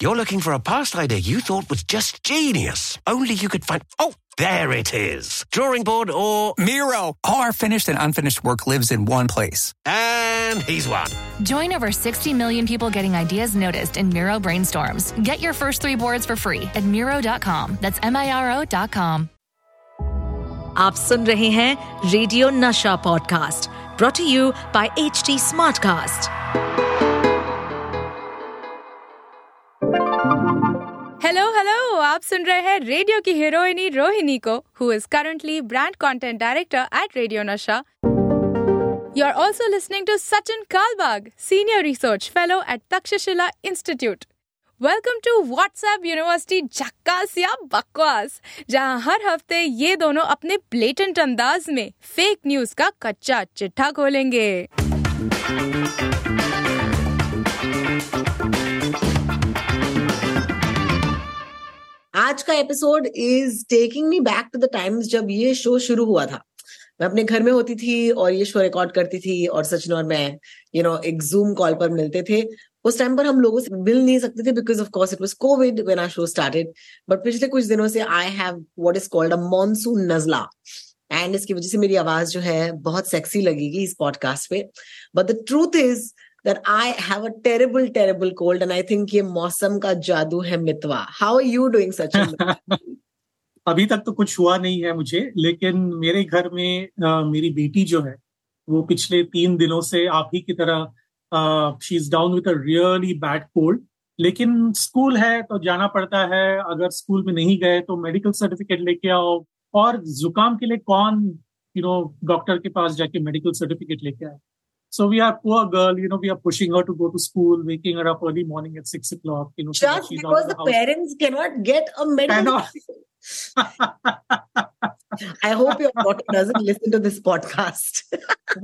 you're looking for a past idea you thought was just genius. Only you could find. Oh, there it is. Drawing board or. Miro! All our finished and unfinished work lives in one place. And he's won. Join over 60 million people getting ideas noticed in Miro brainstorms. Get your first three boards for free at Miro.com. That's M I R O.com. आप सुन रहे हैं Radio Nasha podcast brought you by H T Smartcast आप सुन रहे हैं radio की हीरोइनी रोहिणी को who is currently brand content director at radio Nasha you are also listening to Sachin Kalbag senior research fellow at Takshashila Institute welcome to WhatsApp university जक्कास या बकवास जहाँ हर हफ़्ते ये दोनों अपने ब्लेटेंट अंदाज में फेक न्यूज़ का कच्चा चिट्ठा खोलेंगे। आज का episode is taking me back to the times जब ये शो शुरू हुआ था। मैं अपने घर में होती थी और ये शो रिकॉर्ड करती थी और सचिन और मैं यू नो एक जूम कॉल पर मिलते थे। उस टाइम पर हम लोगों से मिल नहीं सकते थे because of course it was covid when our show started but पिछले कुछ दिनों से I have what is called a monsoon नजला। And इसकी वजह से मेरी आवाज़ जो है बहुत सेक्सी लगेगी इस पॉडकास्ट पे। But the truth is that I have a terrible, terrible cold, and I think ये मौसम का जादू है मितवा. How are you doing, Sachin? अभी तक तो कुछ हुआ नहीं है मुझे लेकिन मेरे घर में आ, मेरी बेटी जो है वो पिछले तीन दिनों से आप ही की तरह she is down with a really bad cold लेकिन स्कूल है तो जाना पड़ता है अगर स्कूल में नहीं गए तो मेडिकल सर्टिफिकेट लेके आओ और जुकाम के लिए कौन यू नो डॉक्टर के पास जाके मेडिकल सर्टिफिकेट लेके आए So we are poor girl, you know, we are pushing her to go to school, waking her up early morning at six o'clock. You know, just so because the, the parents cannot get a medical. I hope your daughter doesn't listen to this podcast.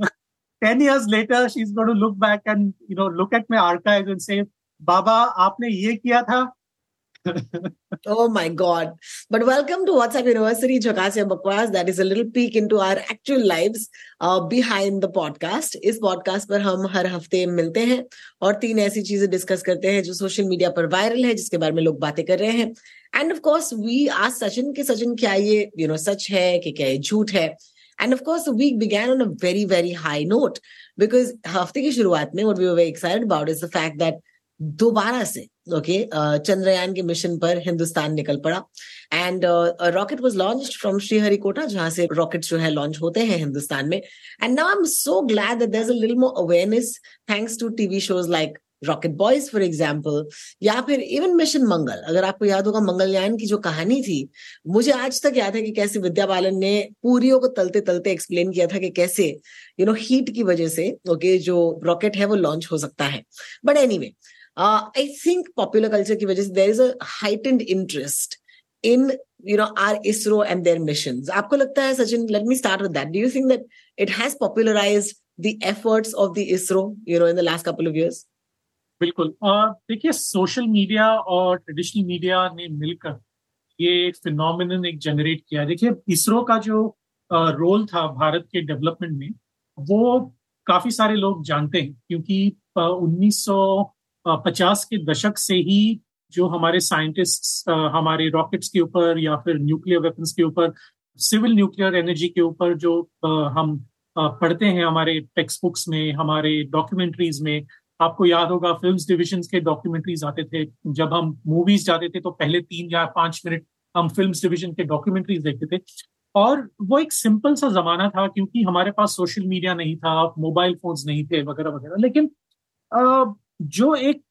10 years later, she's going to look back and, you know, look at my archives and say, Baba, aapne ye kiya tha, oh my god. But welcome to whatsapp university Jhakasya bakwas. That is a little peek into our actual lives uh, behind the podcast. इस podcast पर हम हर हफ़्ते मिलते हैं और तीन ऐसी चीज़ें डिस्कस करते हैं जो सोशल मीडिया पर वायरल है जिसके बारे में लोग बातें कर रहे हैं. एंड ऑफ़ कोर्स वी आज सचिन के सचिन क्या ये यू नो सच है कि क्या ये झूठ है? And of course week began on a very very high note because हफ़्ते की शुरुआत में what we very excited about is the fact that दोबारा से ओके चंद्रयान के मिशन पर हिंदुस्तान निकल पड़ा. And rocket was launched from Sriharikota जहाँ से रॉकेट्स जो है लॉन्च होते हैं हिंदुस्तान में. And now I am so glad that there is a little more awareness thanks to TV shows like Rocket Boys for example या फिर इवन मिशन मंगल अगर आपको याद होगा मंगलयान की जो कहानी थी मुझे आज तक याद है कि कैसे विद्या बालन ने पूरियों को तलते तलते एक्सप्लेन किया था कि कैसे यू नो हीट की वजह से ओके okay, जो रॉकेट है वो लॉन्च हो सकता है. But any anyway, I think popular culture की वजह से there is a heightened interest in you know our ISRO and their mission आपको लगता है, Sachin let me start with that do you think that it has popularise the efforts of the ISRO you know in the last couple of years बिल्कुल। देखिए social media और traditional media ने मिलकर ये phenomenon एक generate किया। देखिए इसरो का जो रोल था भारत के डेवलपमेंट में, वो काफ़ी सारे लोग जानते हैं, क्योंकि उन्नीस पचास के दशक से ही जो हमारे साइंटिस्ट हमारे रॉकेट्स के ऊपर या फिर न्यूक्लियर वेपन्स के ऊपर, सिविल न्यूक्लियर एनर्जी के ऊपर जो हम पढ़ते हैं हमारे टेक्स्ट बुक्स में, हमारे डॉक्यूमेंट्रीज में, आपको याद होगा फ़िल्म डिविजन के डॉक्यूमेंट्रीज आते थे। जब हम मूवीज़ जाते थे तो पहले तीन या पाँच मिनट हम फ़िल्म डिविजन के डॉक्यूमेंट्रीज देखते थे। और वो एक सिंपल सा जमाना था क्योंकि हमारे पास सोशल मीडिया नहीं था, मोबाइल फोन्स नहीं थे, वगैरह वगैरह। लेकिन जो एक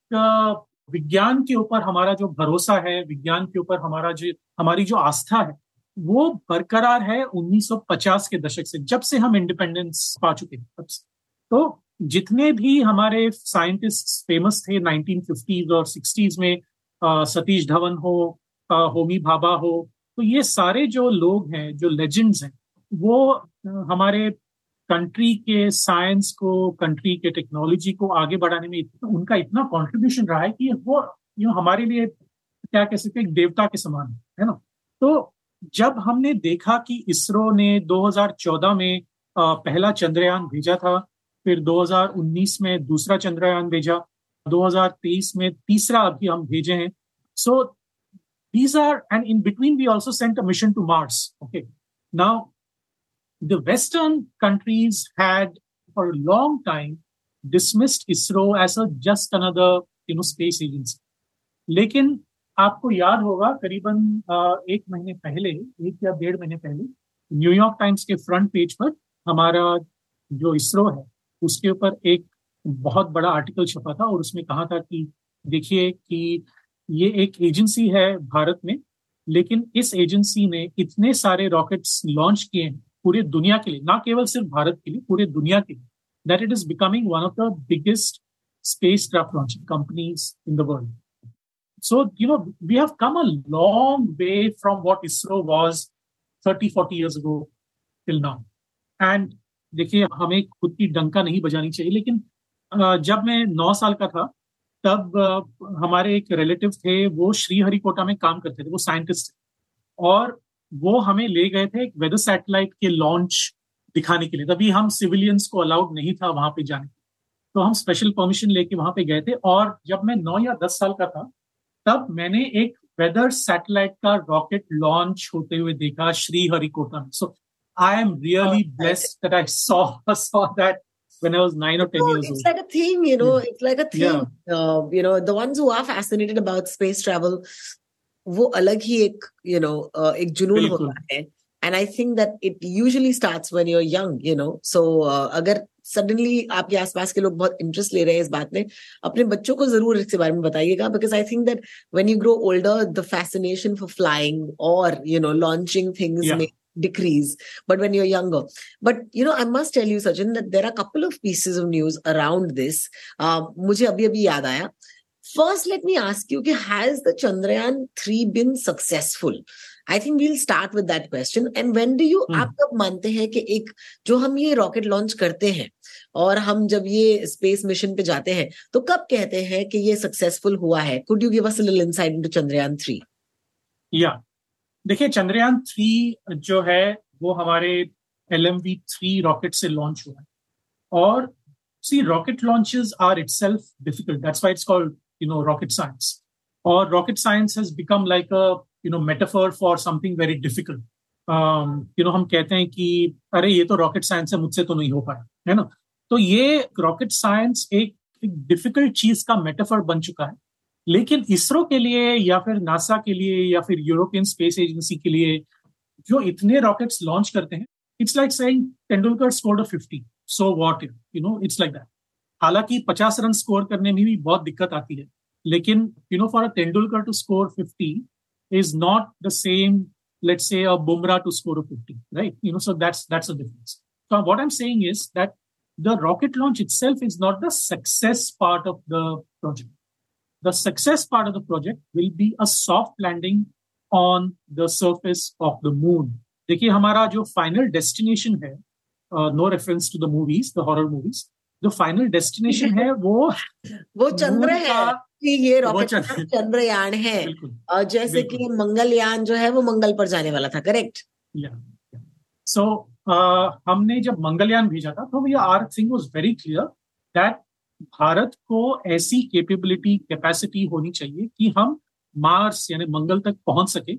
विज्ञान के ऊपर हमारा जो भरोसा है विज्ञान के ऊपर हमारा जो हमारी जो आस्था है वो बरकरार है 1950 के दशक से जब से हम इंडिपेंडेंस पा चुके हैं तब से। तो जितने भी हमारे साइंटिस्ट फ़ेमस थे 1950s और 60s में आ, सतीश धवन हो आ, होमी भाभा हो तो ये सारे जो लोग हैं जो लेजेंड्स हैं वो हमारे कंट्री के साइंस को कंट्री के टेक्नोलॉजी को आगे बढ़ाने में इतना, उनका इतना कंट्रीब्यूशन रहा है कि वो यू हमारे लिए क्या कह सकते हैं देवता के समान है ना? तो जब हमने देखा कि इसरो ने 2014 में पहला चंद्रयान भेजा था फिर 2019 में दूसरा चंद्रयान भेजा 2023 में तीसरा अभी हम भेजे हैं। So these are and in between we also sent a mission to mars okay? Now the western countries had, for a long time, dismissed isro as a just another, you know, space agency. लेकिन आपको याद होगा, करीबन एक महीने पहले, एक या डेढ़ महीने पहले न्यूयॉर्क टाइम्स के फ्रंट पेज पर हमारा जो इसरो है, उसके ऊपर एक बहुत बड़ा आर्टिकल छपा था और उसमें कहा था कि, देखिए कि ये एक एजेंसी है भारत में, लेकिन इस एजेंसी ने इतने सारे रॉकेट्स लॉन्च किए हैं पूरे दुनिया के लिए ना केवल सिर्फ़ भारत के लिए पूरे दुनिया के लिए that it is becoming one of the biggest spacecraft launching companies in the world So, you know, we have come a long way from what ISRO was 30, 40 years ago till now. And देखिए हमें खुद की डंका नहीं बजानी चाहिए लेकिन जब मैं नौ साल का था तब हमारे एक रिलेटिव थे वो श्रीहरिकोटा में काम करते थे वो साइंटिस्ट और वो हमें ले गए थे एक वेदर सैटेलाइट के लॉन्च दिखाने के लिए तभी हम सिविलियंस को अलाउड नहीं था वहाँ पे जाने तो हम स्पेशल परमिशन लेके वहाँ पे गए थे और जब मैं नौ या दस साल का था तब मैंने एक वेदर सैटेलाइट का रॉकेट लॉन्च होते हुए देखा श्री हरिकोटा में so I am really blessed that I saw saw that when I was nine or ten no, years it's old. It's like a thing, you know. Yeah. It's like a thing. Yeah. Uh, you know, the ones who are fascinated about space travel, वो अलग ही एक you you know know, एक जुनून होता है। And I think that it usually start when you're young you know so अगर suddenly आपके आसपास के लोग बहुत इंटरेस्ट ले रहे हैं इस बात में अपने बच्चों को ज़रूर इसके बारे में बताइएगा because I think that when you grow older the fascination for flying और यू नो लॉन्चिंग थिंग्स में decrease but when you're younger. But you know i must tell you sajan that there are a couple of pieces of news around this. Uh, mujhe abhi abhi. First let me ask you has the chandrayaan 3 been successful? I think we'll start with that question and when do you आप कब मानते हैं कि एक जो हम ये rocket launch करते हैं और हम जब ये स्पेस मिशन पे जाते हैं तो कब कहते हैं कि ये सक्सेसफुल हुआ है? Could you give us little insight into Chandrayaan three या देखिए चंद्रयान थ्री जो है वो हमारे L M V three rocket से लॉन्च हुआ है। और see rocket launches are itself difficult that's why it's called you know rocket science और rocket science has become like a you know metaphor for something very difficult you know हम कहते हैं कि अरे ये तो रॉकेट साइंस है मुझसे तो नहीं हो पाया है ना? तो ये रॉकेट साइंस एक, एक डिफ़िकल्ट चीज़ का मेटाफर बन चुका है। लेकिन इसरो के लिए या फिर नासा के लिए या फिर यूरोपियन स्पेस एजेंसी के लिए जो इतने रॉकेट्स लॉन्च करते हैं it's like saying Tendulkar scored a 50 so what you know it's like that हालाँकि 50 रन स्कोर करने में भी बहुत दिक्कत आती है। लेकिन you know for a Tendulkar to score 50 is not the same, let's say, a Bumrah to score a 50, right? You know, so that's that's a difference. So what I'm saying is that the rocket launch itself is not the success part of the project. The success part of the project will be a soft landing on the surface of the moon. देखिए हमारा जो final destination है no reference to the movies the horror movies जो final destination है वो वो चंद्र है कि ये रॉकेट चंद्रयान है। और जैसे कि मंगलयान जो है वो मंगल पर जाने वाला था करेक्ट सो हमने जब मंगलयान भेजा था तो ये R Singh was very clear that Bharat को ऐसी कैपेबिलिटी कैपेसिटी होनी चाहिए कि हम मार्स यानी मंगल तक पहुँच सके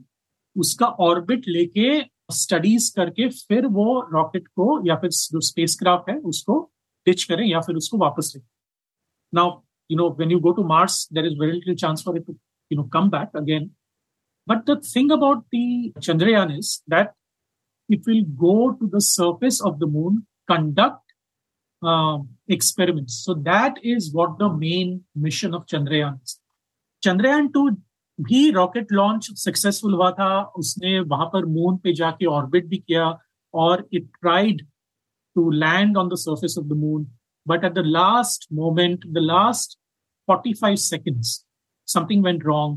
उसका ऑर्बिट लेके स्टडीज़ करके फिर वो रॉकेट को या फिर जो स्पेस क्राफ्ट है उसको टिच करें या फिर उसको वापस लें। Now you know, when you go to Mars, there is very little chance for it to, you know, come back again. But the thing about the Chandrayaan is that it will go to the surface of the moon, conduct uh, experiments. So that is what the main mission of Chandrayaan is. Chandrayaan 2 भी rocket launch successful हुआ था उसने वहां पर moon पे जाके orbit भी किया और it tried to land on the surface of the moon But at the last moment the last 45 seconds something went wrong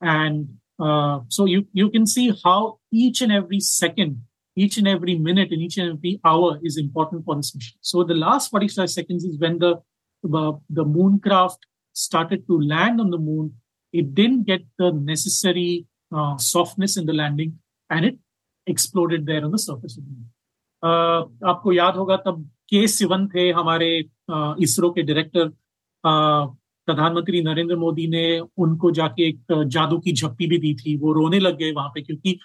and uh, so you you can see how each and every second each and every minute and each and every hour is important for this mission so the last 45 seconds is when the the, the moon craft started to land on the moon it didn't get the necessary uh, softness in the landing and it exploded there on the surface of the moon. Uh, आपको याद होगा तब के सिवन थे हमारे इसरो के director प्रधानमंत्री नरेंद्र मोदी ने उनको जाके एक जादू की झप्पी भी दी थी वो रोने लग गए वहाँ पे क्योंकि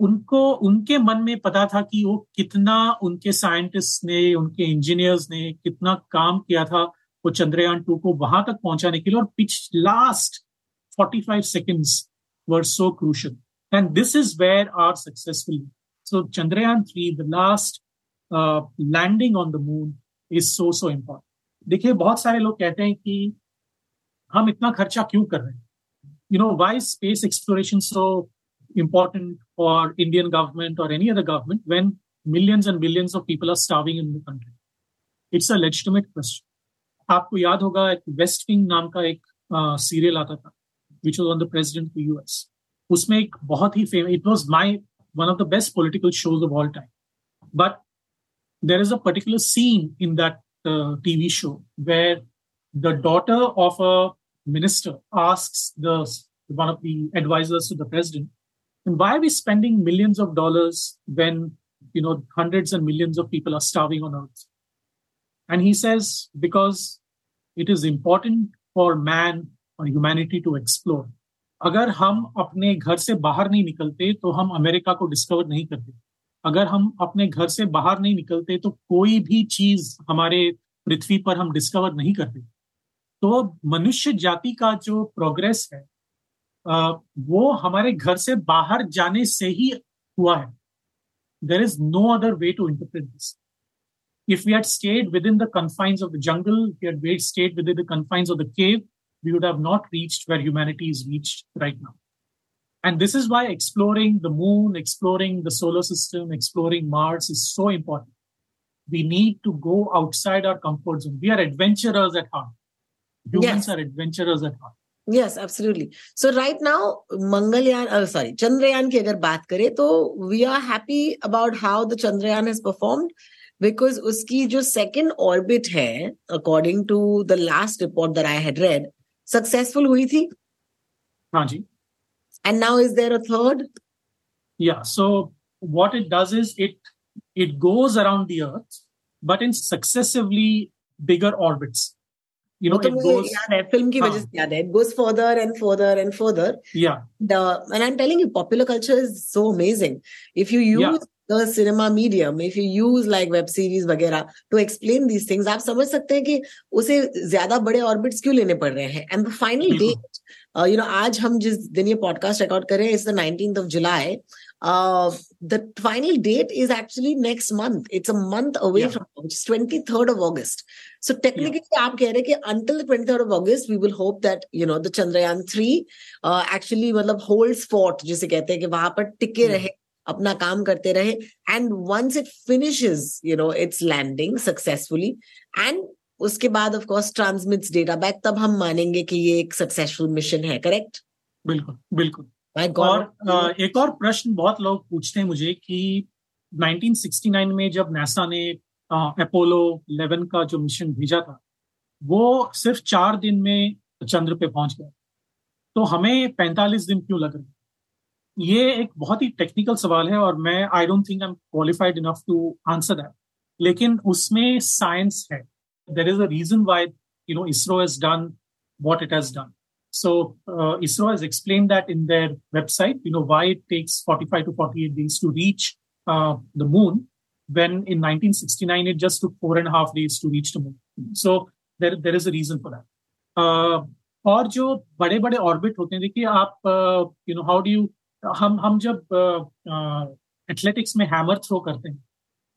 उनको उनके मन में पता था कि वो कितना उनके साइंटिस्ट ने उनके इंजीनियर्स ने कितना काम किया था वो चंद्रयान टू को वहाँ तक पहुँचाने के लिए और पिछ last 45 seconds were so crucial. And this is where our successful. So Chandrayaan 3, the last landing on the moon is so so important देखिए बहुत सारे लोग कहते हैं कि हम इतना खर्चा क्यों कर रहे हैं? You know why space exploration so important for Indian government और any other government when millions and millions of people are starving in the country it's a legitimate question आपको याद होगा एक वेस्ट किंग नाम का एक सीरियल uh, आता था which was on the president of US उसमें एक बहुत ही famous it was my one of the best political shows of all time but there is a particular scene in that uh, TV show where the daughter of a minister asks the one of the advisors to the president, and why are we spending millions of dollars when you know hundreds and millions of people are starving on earth? And he says, because it is important for man और humanity to explore अगर हम अपने घर से बाहर नहीं निकलते तो हम अमेरिका को डिस्कवर नहीं करते अगर हम अपने घर से बाहर नहीं निकलते तो कोई भी चीज़ हमारे पृथ्वी पर हम डिस्कवर नहीं करते। तो मनुष्य जाति का जो प्रोग्रेस है वो हमारे घर से बाहर जाने से ही हुआ है। There is no other way to interpret this if we are stayed within the confines of the jungle stayed within the confines of the cave we would have not reached where humanity is reached right now And this is why exploring the moon, exploring the solar system, exploring Mars is so important. We need to go outside our comfort zone. We are adventurers at heart. Humans yes. are adventurers at heart. Yes, absolutely. So right now, Mangalyaan, oh, sorry, Chandrayaan ki agar baat kare, to we are happy about how the Chandrayaan has performed because uski jo second orbit hai, according to the last report that I had read, successful हुई थी हाँ जी and now is there a third yeah so what it does is it it goes around the earth but in successively bigger orbits you know it goes yaad hai film ki wajah se yaad hai it goes further and further and further yeah the and i'm telling you popular culture is so amazing if you use yeah. the cinema medium if you use like web series वगैरह to explain these things आप समझ सकते हैं कि उसे ज्यादा बड़े orbits क्यों लेने पड़ रहे हैं and the final date you know आज हम जिस दिन ये पॉडकास्ट रिकॉर्ड कर हैं it's the nineteen of July the final date is actually next month. It's a month away yeah. from which is 23rd of August. So technically, yeah. आप कह रहे कि until the 23rd of August, we will hope that you know the Chandrayaan 3 uh, actually मतलब holds fort जिसे कहते हैं कि वहाँ पर टिके yeah. रहे अपना काम करते रहे and once it finishes you know it's landing successfully and उसके बाद of course transmits data back तब हम मानेंगे कि ये एक सक्सेसफुल मिशन है करेक्ट बिल्कुल बिल्कुल। और एक और प्रश्न बहुत लोग पूछते हैं मुझे कि 1969 में जब नासा ने अपोलो 11 का जो मिशन भेजा था वो सिर्फ़ चार दिन में चंद्र पे पहुँच गया। तो हमें 45 दिन क्यों लग रहे ये एक बहुत ही टेक्निकल सवाल है और मैं I don't think I am qualified enough to answer that लेकिन उसमें साइंस है। There is a reason why you know ISRO has done what it has done. So uh, ISRO has explained that in their website, you know, why it takes 45 to 48 days to reach uh, the moon, when in 1969 it just took four and a half days to reach the moon. So there, there is a reason for that. Uh, और जो बड़े बड़े orbit होते हैं देखिए आप you know how do you हम हम जब एथलेटिक्स में हैमर थ्रो करते हैं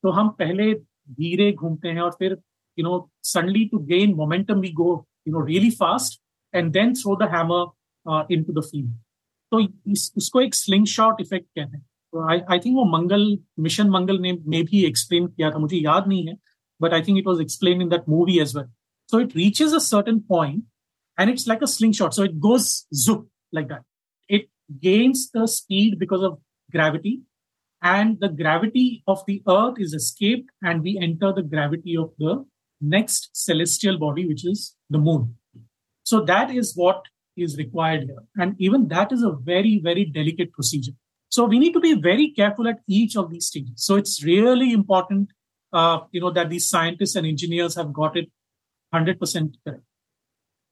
तो हम पहले धीरे घूमते हैं और फिर You know suddenly to gain momentum we go you know really fast and then throw the hammer into the field तो इस, उसको एक स्लिंग शॉट इफेक्ट कहते हैं तो आई आई थिंक वो मंगल मिशन मंगल ने में भी एक्सप्लेन किया था मुझे याद नहीं है but I think it was explain in that movie as well so it reaches a certain point and it's like a slingshot. So it goes zoop like that. It gains the speed because of gravity, and the gravity of the Earth is escaped, and we enter the gravity of the next celestial body, which is the Moon. So that is what is required here. And even that is a very, very delicate procedure. So we need to be very careful at each of these stages. So it's really important, uh, you know, that these scientists and engineers have got it 100% correct.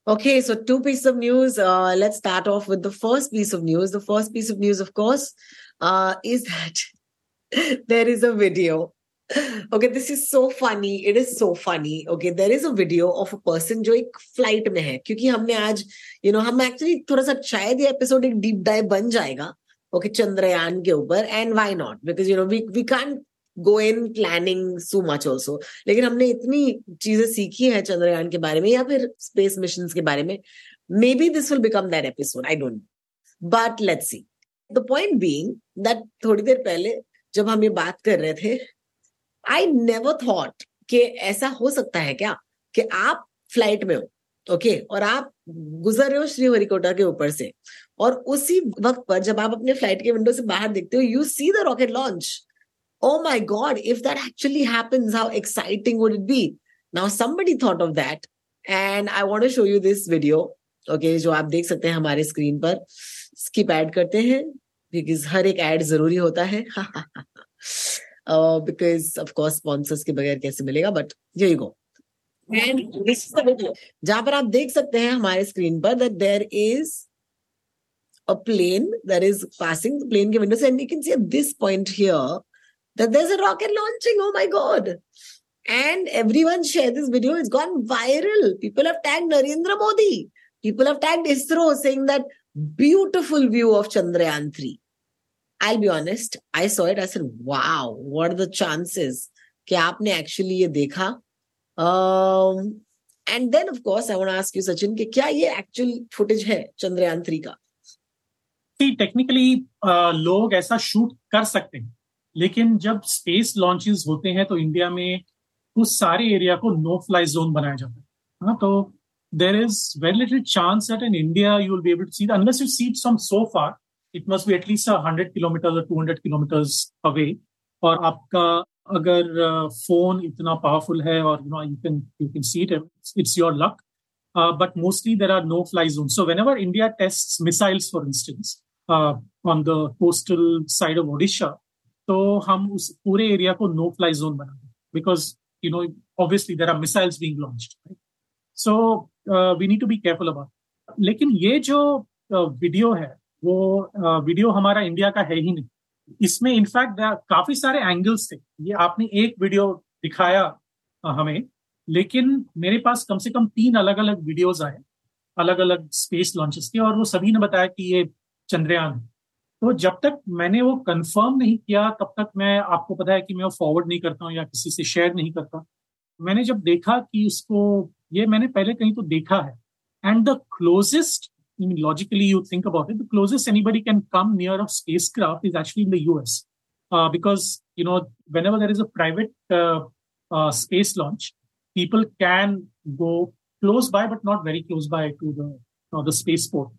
Okay, so two pieces of news. Uh, let's start off with the first piece of news. The first piece of news, of course, uh, is that there is a video okay, this is so funny. It is so funny. Okay, there is a video of a person जो एक flight में है, क्योंकि हमने आज you know हम actually थोड़ा सा शायद ये एपिसोड एक डीप डाइव बन जाएगा ओके चंद्रयान के ऊपर and why not because you know we we can't go in planning so much also लेकिन हमने इतनी चीज़ें सीखी है चंद्रयान के बारे में या फिर स्पेस मिशन के बारे में maybe this will become that episode I don't but let's see the point being that थोड़ी देर पहले जब हम ये बात कर रहे थे आई नेवर थॉट कि ऐसा हो सकता है क्या? कि आप फ़्लाइट में हो ओके okay, और आप गुजर रहे हो श्रीहरिकोटा के ऊपर से। और उसी वक्त पर जब आप अपने फ़्लाइट के विंडो से बाहर देखते हो you see the rocket launch oh my god if that actually happens how exciting would it be? Now somebody thought of that and i want to show you this video okay जो आप देख सकते हैं हमारे screen पर। Skip add करते हैं because हर एक ऐड ज़रूरी होता है। बिकॉज़ ऑफ़ कोर्स स्पॉन्सर्स के बगैर कैसे मिलेगा बट यही गो जहाँ पर आप देख सकते हैं हमारे स्क्रीन पर that there is a plane that is passing the plane windows and you can see at this point here that there's a rocket launching oh my god and everyone share this video it's gone viral people have tagged Narendra Modi people have tagged ISRO saying that beautiful view of Chandrayaan 3 I'll be honest, I saw it. I said, wow, what are the chances? कि आपने actually ये देखा? And then of course I want ask you Sachin कि क्या ये actual footage है Chandrayaan three का technically लोग ऐसा शूट कर सकते हैं लेकिन जब स्पेस लॉन्चेस होते हैं तो इंडिया में उस सारे एरिया को नो फ्लाई जोन बनाया जाता है हाँ तो there is very little chance that in India you will be able to see unless you see from so far it must be at least hundred kilometre two hundred kilometres away और आपका अगर phone uh, इतना powerful है और you know you can you can see it it's your luck but mostly there are no fly zone so whenever India test missiles for instance on the coastal side of Odisha तो हम उस पूरे area को no fly zone बना दें because you know obviously there are missiles being launch so we need to be careful about लेकिन ये जो वीडियो uh, है वो वीडियो हमारा इंडिया का है ही नहीं। इसमें इनफैक्ट काफ़ी सारे एंगल्स थे। ये आपने एक वीडियो दिखाया हमें, लेकिन मेरे पास कम से कम तीन अलग अलग वीडियोस आए अलग अलग स्पेस लॉन्चेस के, और वो सभी ने बताया कि ये चंद्रयान है। तो जब तक मैंने वो कंफर्म नहीं किया, तब तक मैं, आपको पता है कि मैं वो फॉरवर्ड नहीं करता हूँ या किसी से शेयर नहीं करता। मैंने जब देखा कि इसको, ये मैंने पहले कहीं तो देखा है। And the closest I mean, logically, you think about it, the closest anybody can come near a spacecraft is actually in the US. Uh, because, you know, whenever there is a private uh, uh, space launch, people can go close by, but not very close by to the, uh, the spaceport.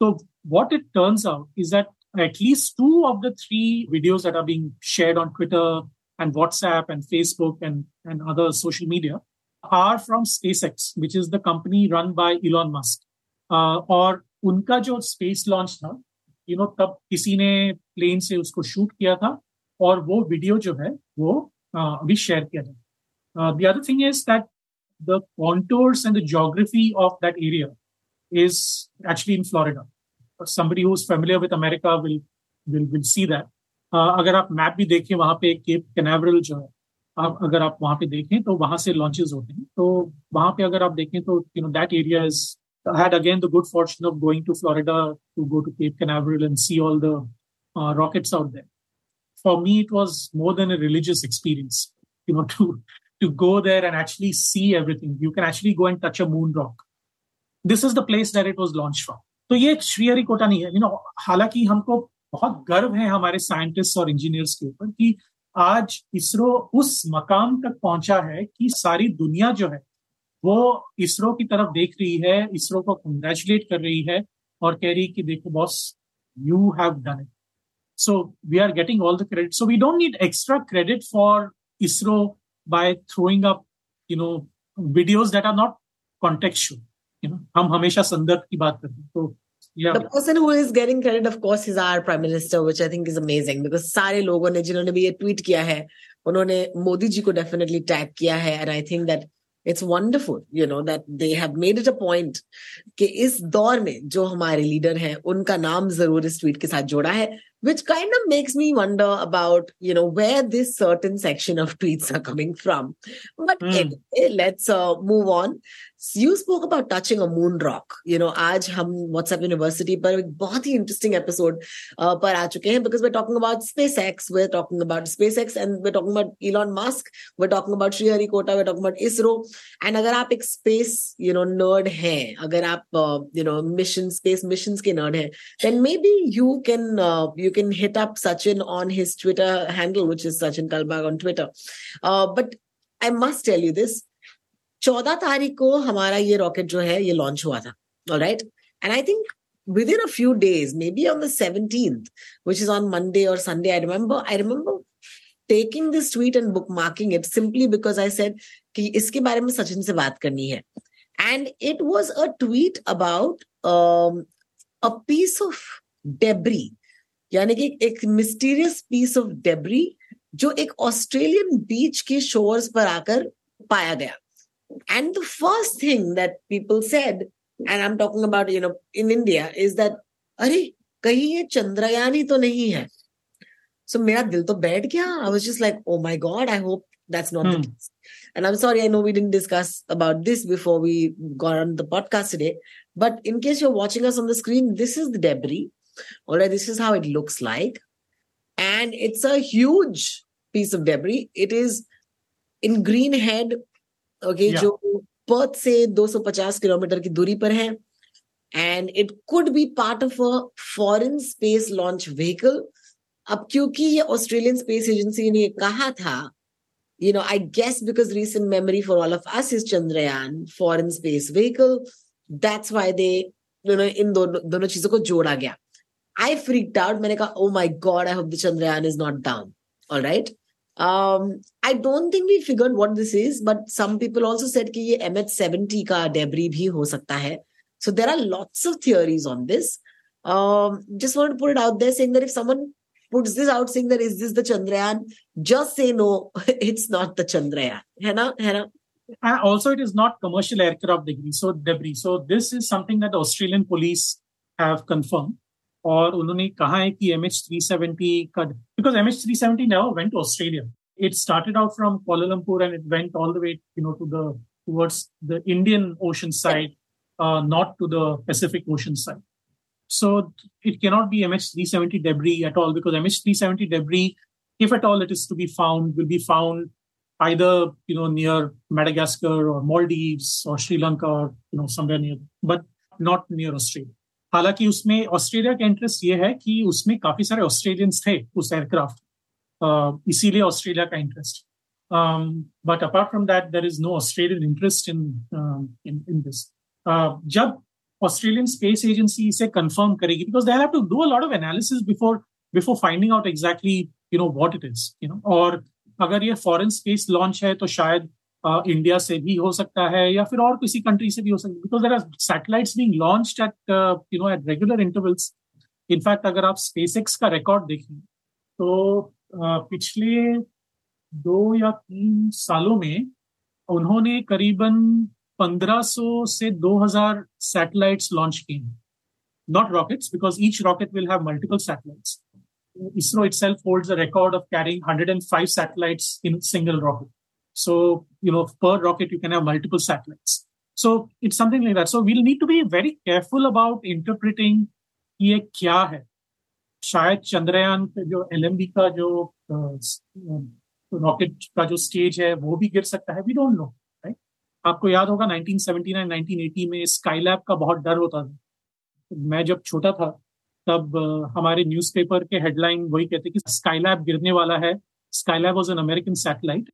So what it turns out is that at least two of the three videos that are being shared on Twitter and WhatsApp and Facebook and, and other social media are from SpaceX, which is the company run by Elon Musk. और उनका जो space launch था you know तब किसी ने plane से उसको shoot किया था और वो वीडियो जो है, वो अभी शेयर किया था। The other thing is that the contours and the geography of that area is actually in Florida somebody who's familiar with America will will will see that. अगर आप मैप भी देखें, वहाँ पे केप कैनावरल जो है आप अगर आप वहाँ पे देखें तो वहाँ से लॉन्चेस होते हैं। तो वहाँ पे अगर आप देखें तो you know that area is I had again the good fortune of going to Florida to go to Cape Canaveral and see all the uh, rockets out there. For me, it was more than a religious experience, you know, to to go there and actually see everything. You can actually go and touch a moon rock. This is the place that it was launched from. तो ये श्रीहरिकोटा नहीं है you know हालांकि हमको बहुत गर्व है हमारे साइंटिस्ट और इंजीनियर्स के ऊपर कि आज इसरो उस मकाम तक पहुंचा है कि सारी दुनिया जो है वो इसरो की तरफ़ देख रही है इसरो को कंग्रेचुलेट कर रही है और कह रही कि देखो boss you have done it so we are getting all the credit so we don't need extra credit for ISRO by throwing up you know videos that are not contextual you know हम हमेशा संदर्भ की बात करते हैं। तो Yeah. The person who is getting credit, of course, is our prime minister, which I think is amazing because सारे लोगों ने जिन्होंने भी ये ट्वीट किया है उन्होंने मोदी जी को डेफिनेटली टैग किया है and I think that it's wonderful you know that they have made it a point कि इस दौर में जो हमारे लीडर हैं उनका नाम जरूर इस ट्वीट के साथ जोड़ा है which kind of makes me wonder about you know where this certain section of tweets are coming from. But mm. let's uh, move on. You spoke about touching a moon rock. You know aaj hum whatsapp university par ek bahut hi interesting episode uh, par aa chuke hain because we're talking about spacex we're talking about spacex and we're talking about elon musk we're talking about shriharikota we're talking about isro. And agar aap ek space you know nerd hain agar aap uh, you know mission space missions ke nerd hain then maybe you can uh, you you can hit up Sachin on his Twitter handle, which is Sachin Kalbag on Twitter. Uh, but I must tell you this. चौदह तारीख को हमारा ये rocket जो है ये launch हुआ था right and I think within a few days, maybe on the 17th, which is on Monday or Sunday, I remember, I remember taking this tweet and bookmarking it simply because I said कि इसके बारे में सचिन से बात करनी है. And it was a tweet about um, a piece of debris यानी कि एक मिस्टीरियस पीस ऑफ़ डेबरी जो एक ऑस्ट्रेलियन बीच के शोअर्स पर आकर पाया गया। And the first thing that people said and I am talking about you know in India is that अरे कहीं ये चंद्रयानी तो नहीं है? सो so, मेरा दिल तो बैठ गया। I was just like oh my God I hope that's not and I am sorry I know we didn't discuss about this before we gone on the podcast today but in case you are watching on the screen this is the debris all right, this is how it looks like. And it's a huge piece of debris. It is in Greenhead, okay, yeah. जो Perth से 250 kilometre की दूरी पर है and it could be part of a foreign space launch vehicle अब क्योंकि ये Australian space agency ने कहा था you know, I guess because recent memory for all of us is Chandrayaan, foreign space vehicle. That's why they, you know, इन दोनों दोनों चीज़ों को जोड़ा गया I freaked out. मैंने कहा, oh my God, I hope the Chandrayaan is not down. All right. Um, I don't think we figured what this is, but some people also said कि ये MH70 का debris भी हो सकता है. So there are lots of theories on this. Um, just want to put it out there saying that if someone puts this out saying that is this the Chandrayaan, just say no, it's not the Chandrayaan. है ना? है ना? And also, it is not commercial aircraft debris. So debris. So this is something that the Australian police have confirmed. और उन्होंने कहा है कि M H three seventy का because M H three seventy never went Australia it started out from Kuala Lumpur and it went all the way, you know, to the towards the Indian Ocean side, uh, not to the Pacific Ocean side. So it cannot be MH370 debris at all because MH370 debris, if at all it is to be found, will be found either you know near Madagascar or Maldives or Sri Lanka or you know somewhere near, but not near Australia. हालाँकि उसमें Australia का interest ये है कि उसमें काफ़ी सारे Australians थे उस एयरक्राफ्ट इसीलिए ऑस्ट्रेलिया का interest but apart from that there is no Australian interest in in this जब ऑस्ट्रेलियन स्पेस एजेंसी इसे कंफर्म करेगी because they have to do a lot of analysis before before finding out exactly you know what it is you know और अगर ये foreign space launch है तो शायद India से भी हो सकता है या फिर और किसी कंट्री से भी हो सकता है because there are satellites being launched at you know at regular intervals in fact अगर आप स्पेस एक्स का रिकॉर्ड देखें तो uh, पिछले दो या तीन सालों में उन्होंने करीबन 1500 से 2000 सैटेलाइट्स लॉन्च किए हैं not rockets because each rocket will have multiple satellites. ISRO itself holds a record of carrying 105 satellites in a single rocket. So, you know, per rocket, you can have multiple satellites. So it's something like that. So we'll need to be very careful about interpreting ये क्या है? शायद चंद्रयान पे जो L M B का जो rocket का जो स्टेज है वो भी गिर सकता है. वी डोंट नो राइट आपको याद होगा 1979 1980 में स्काईलैब का बहुत डर होता था. मैं जब छोटा था तब हमारे न्यूज़पेपर के हेडलाइन वही कहते कि स्काईलैब गिरने वाला है. Skylab was an American satellite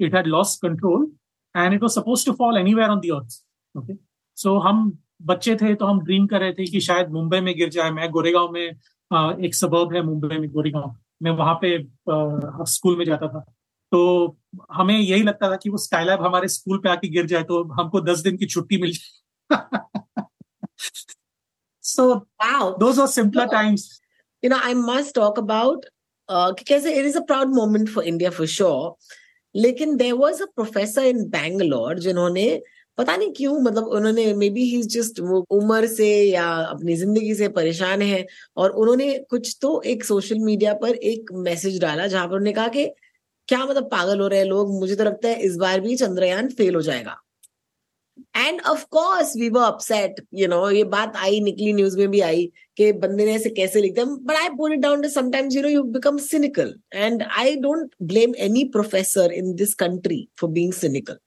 it had lost control and it was suppose to fall anywhere on the earth okay so हम बच्चे थे तो हम ड्रीम कर रहे थे कि शायद मुंबई में गिर जाए। मैं गोरेगांव में एक सबब है मुंबई में गोरेगांव। मैं वहाँ पे स्कूल में जाता था। तो हमें यही लगता था कि वो स्काईलैब हमारे स्कूल पे आके गिर जाए तो हमको दस दिन की छुट्टी मिल जाए। So wow. those are simpler times. you know i must talk about uh, because it is a proud moment for india for sure. लेकिन there was a professor in Bangalore जिन्होंने, पता नहीं क्यों मतलब उन्होंने मे बी ही जस्ट वो उम्र से या अपनी ज़िंदगी से परेशान है और उन्होंने कुछ तो एक सोशल मीडिया पर एक मैसेज डाला जहाँ पर उन्होंने कहा कि, क्या मतलब पागल हो रहे हैं लोग? मुझे तो लगता है इस बार भी चंद्रयान फेल हो जाएगा। and of course we were upset you know ये बात आई निकली न्यूज में भी आई कि बंदे ने ऐसे कैसे लिखते हैं but I put it down to sometimes you know you become cynical and I don't blame any professor in this country for being cynical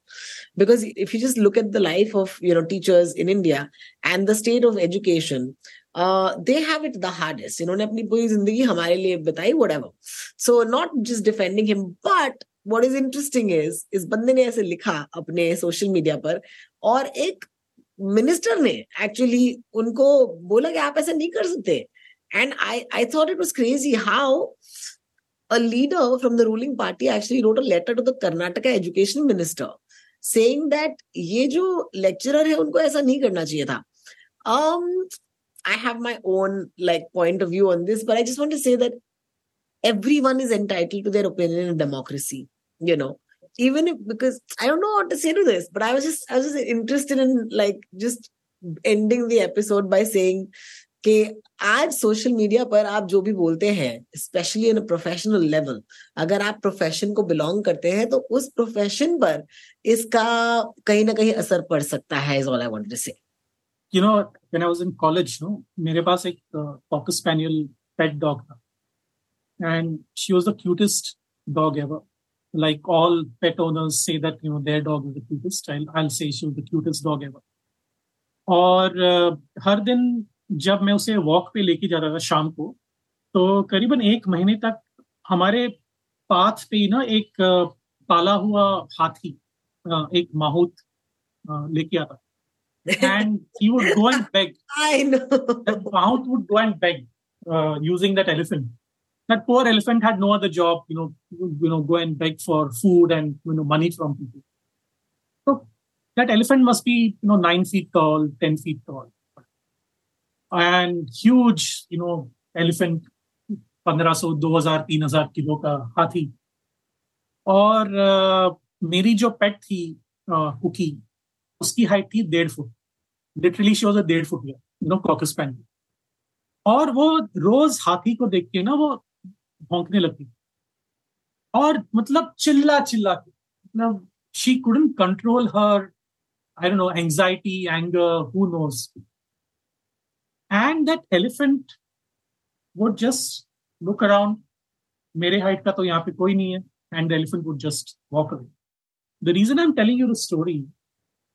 because if you just look at the life of you know teachers in india and the state of education uh, they have it the hardest इन्होंने अपनी पूरी जिंदगी हमारे लिए बताई whatever so not just defending him but what is interesting is इस बंदे ने ऐसे लिखा अपने सोशल मीडिया पर और एक मिनिस्टर ने एक्चुअली उनको बोला कि आप ऐसा नहीं कर सकते and I I thought it was crazy how a leader from the ruling party actually wrote a letter to the Karnataka education minister saying that ये जो lecturer है उनको ऐसा नहीं करना चाहिए था um I have my own like point of view on this but I just want to say that everyone is entitled to their opinion in democracy you know even if because I don't know what to say to this, but I was just I was just interested in like just ending the episode by saying कि आज social media पर आप जो भी बोलते हैं specially in professional level अगर आप प्रोफेशन को बिलोंग करते हैं तो उस प्रोफेशन पर इसका कहीं ना कहीं असर पड़ सकता है is all I wanted to say you know when I was in college no मेरे पास एक कॉकर स्पैनियल पेट डॉग था and she was the cutest dog ever like all pet owners say that you know their dog is the cutest I'll, I'll say she's the cutest dog ever और uh, हर दिन जब मैं उसे walk पे लेके जाता था शाम को तो करीबन एक महीने तक हमारे पाथ पे ना एक पाला हुआ हाथी एक माहौत लेके आता and he would go and beg. I know. That Mahout would go and beg uh, using that elephant. that poor elephant had no other job, you know, you know, go and beg for food and you know money from people. So that elephant must be you know nine feet tall, ten feet tall, and huge, you know, elephant, पंद्रह सौ दो हजार तीन हजार kilo का हाथी और uh, मेरी जो पेट थी कुकी uh, उसकी हाइट थी डेढ़ foot literally she was a डेढ़ foot you know cocker spaniel और वो रोज हाथी को देख के ना वो भौंकने लगी और मतलब चिल्ला चिल्ला के मतलब she couldn't control her I know anxiety anger who knows and that elephant would just look around मेरे हाइट का तो यहाँ पे कोई नहीं है and the elephant would just walk away the reason I am telling you the story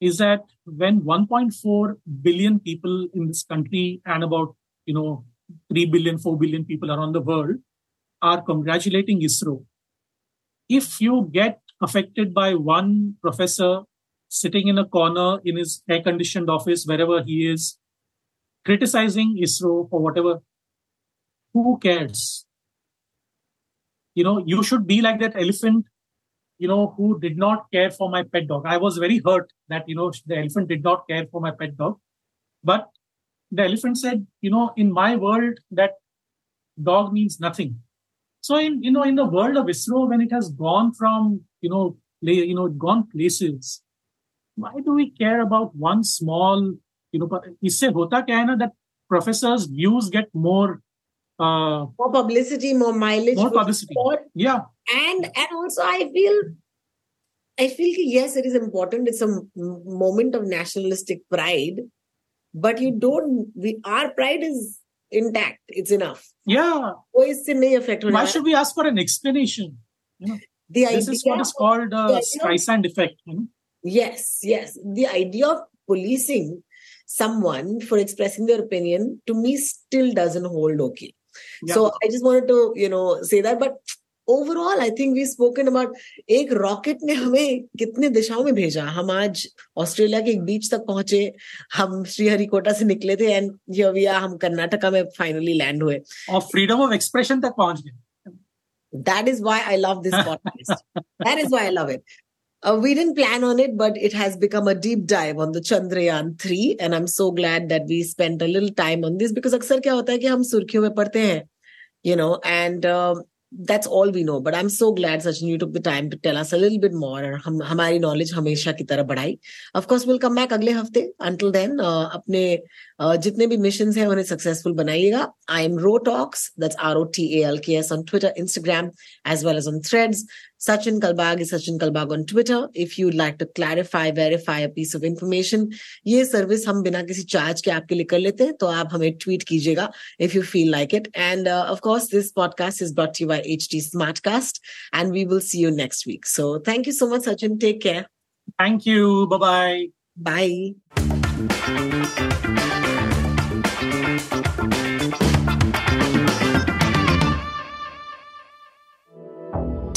is that when 1.4 billion people in this country and about you know 3 billion 4 billion people around the world are congratulating ISRO. If you get affected by one professor sitting in a corner in his air conditioned office, wherever he is, criticizing ISRO for whatever, who cares? You know, you should be like that elephant, you know, who did not care for my pet dog. I was very hurt that, you know, the elephant did not care for my pet dog. But the elephant said, you know, in my world, that dog means nothing. So in you know in the world of ISRO, when it has gone from you know you know gone places, why do we care about one small you know? इससे होता क्या है ना that professors' views get more uh, more publicity, more mileage, more publicity. Support. Yeah, and and also I feel I feel yes, it is important. It's a moment of nationalistic pride, but you don't. We our pride is intact. It's enough. Yeah. Why should we ask for an explanation? You know, the this is what is called uh, a Streisand effect. You know? Yes, yes. The idea of policing someone for expressing their opinion to me still doesn't hold okay. Yeah. So I just wanted to, you know, say that. But overall I think we spoken about एक rocket ने हमें कितने दिशाओं में भेजा हम आज Australia के एक बीच तक पहुँचे हम श्रीहरिकोटा से निकले थे एंड वी हम कर्नाटका में फाइनली लैंड हुए और फ्रीडम ऑफ़ एक्सप्रेशन तक पहुँच गए That is why I love this podcast. that is why I love it. Uh, we didn't plan on it, but it has become a deep dive on the Chandrayaan 3. And I'm so glad that we spent a little time on this because अक्सर क्या होता है कि हम सुर्खियों में पढ़ते हैं, you know, and uh, that's all we know. But I'm so glad, Sachin, you took the time to tell us a little bit more. And हम हमारी knowledge हमेशा की तरह बढ़ाई. Of course, we'll come back अगले हफ़्ते. Until then, uh, अपने uh, जितने भी missions हैं उन्हें successful बनाइएगा. I am Rotalks. That's R O T A L K S on Twitter, Instagram, as well as on Threads. Sachin Kalbag is Sachin Kalbag on Twitter. If you'd like to clarify, verify a piece of information, ये service हम बिना किसी charge के आपके लिए कर लेते हैं तो आप हमें ट्वीट कीजिएगा if you feel like it. And uh, of course, this podcast is brought to you by HT Smartcast, and we will see you next week. So thank you so much, Sachin. Take care. Thank you. Bye-bye.